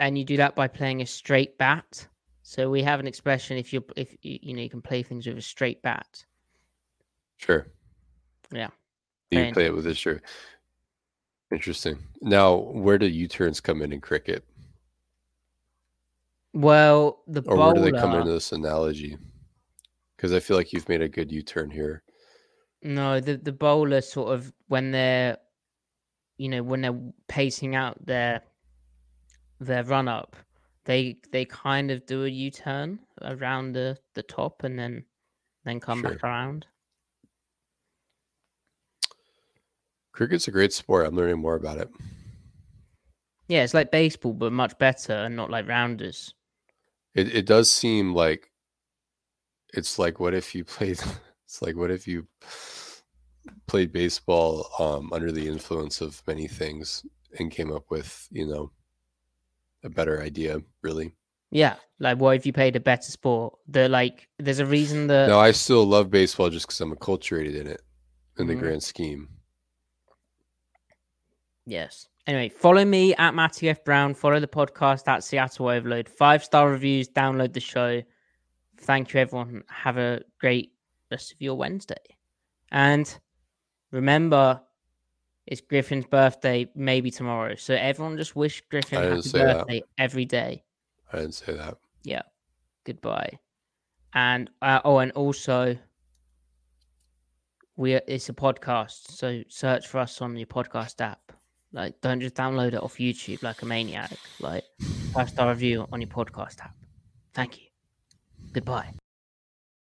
and you do that by playing a straight bat. So we have an expression: if you if you know you can play things with a straight bat. Sure. Yeah. You play it with a sure. Interesting. Now, where do U turns come in in cricket? Well, the or where do they come into this analogy? Because I feel like you've made a good U-turn here. No, the the bowler sort of when they're, you know, when they're pacing out their their run up, they they kind of do a U-turn around the the top and then then come sure. back around. Cricket's a great sport. I'm learning more about it. Yeah, it's like baseball, but much better and not like rounders. It it does seem like it's like what if you played it's like what if you played baseball um, under the influence of many things and came up with, you know, a better idea, really. Yeah, like what if you played a better sport? The like, there's a reason that. No, I still love baseball just because I'm acculturated in it. in the Mhm. grand scheme. Yes. Anyway, follow me at Matty F. Brown. Follow the podcast at Seattle Overload. Five star reviews. Download the show. Thank you, everyone. Have a great rest of your Wednesday. And remember, it's Griffin's birthday, maybe tomorrow. So everyone just wish Griffin happy say that. birthday every day. I didn't say that. Yeah. Goodbye. And uh, oh, and also, we are, it's a podcast, so search for us on your podcast app. Like, don't just download it off YouTube like a maniac. Like, five star review on your podcast app. Thank you. Goodbye.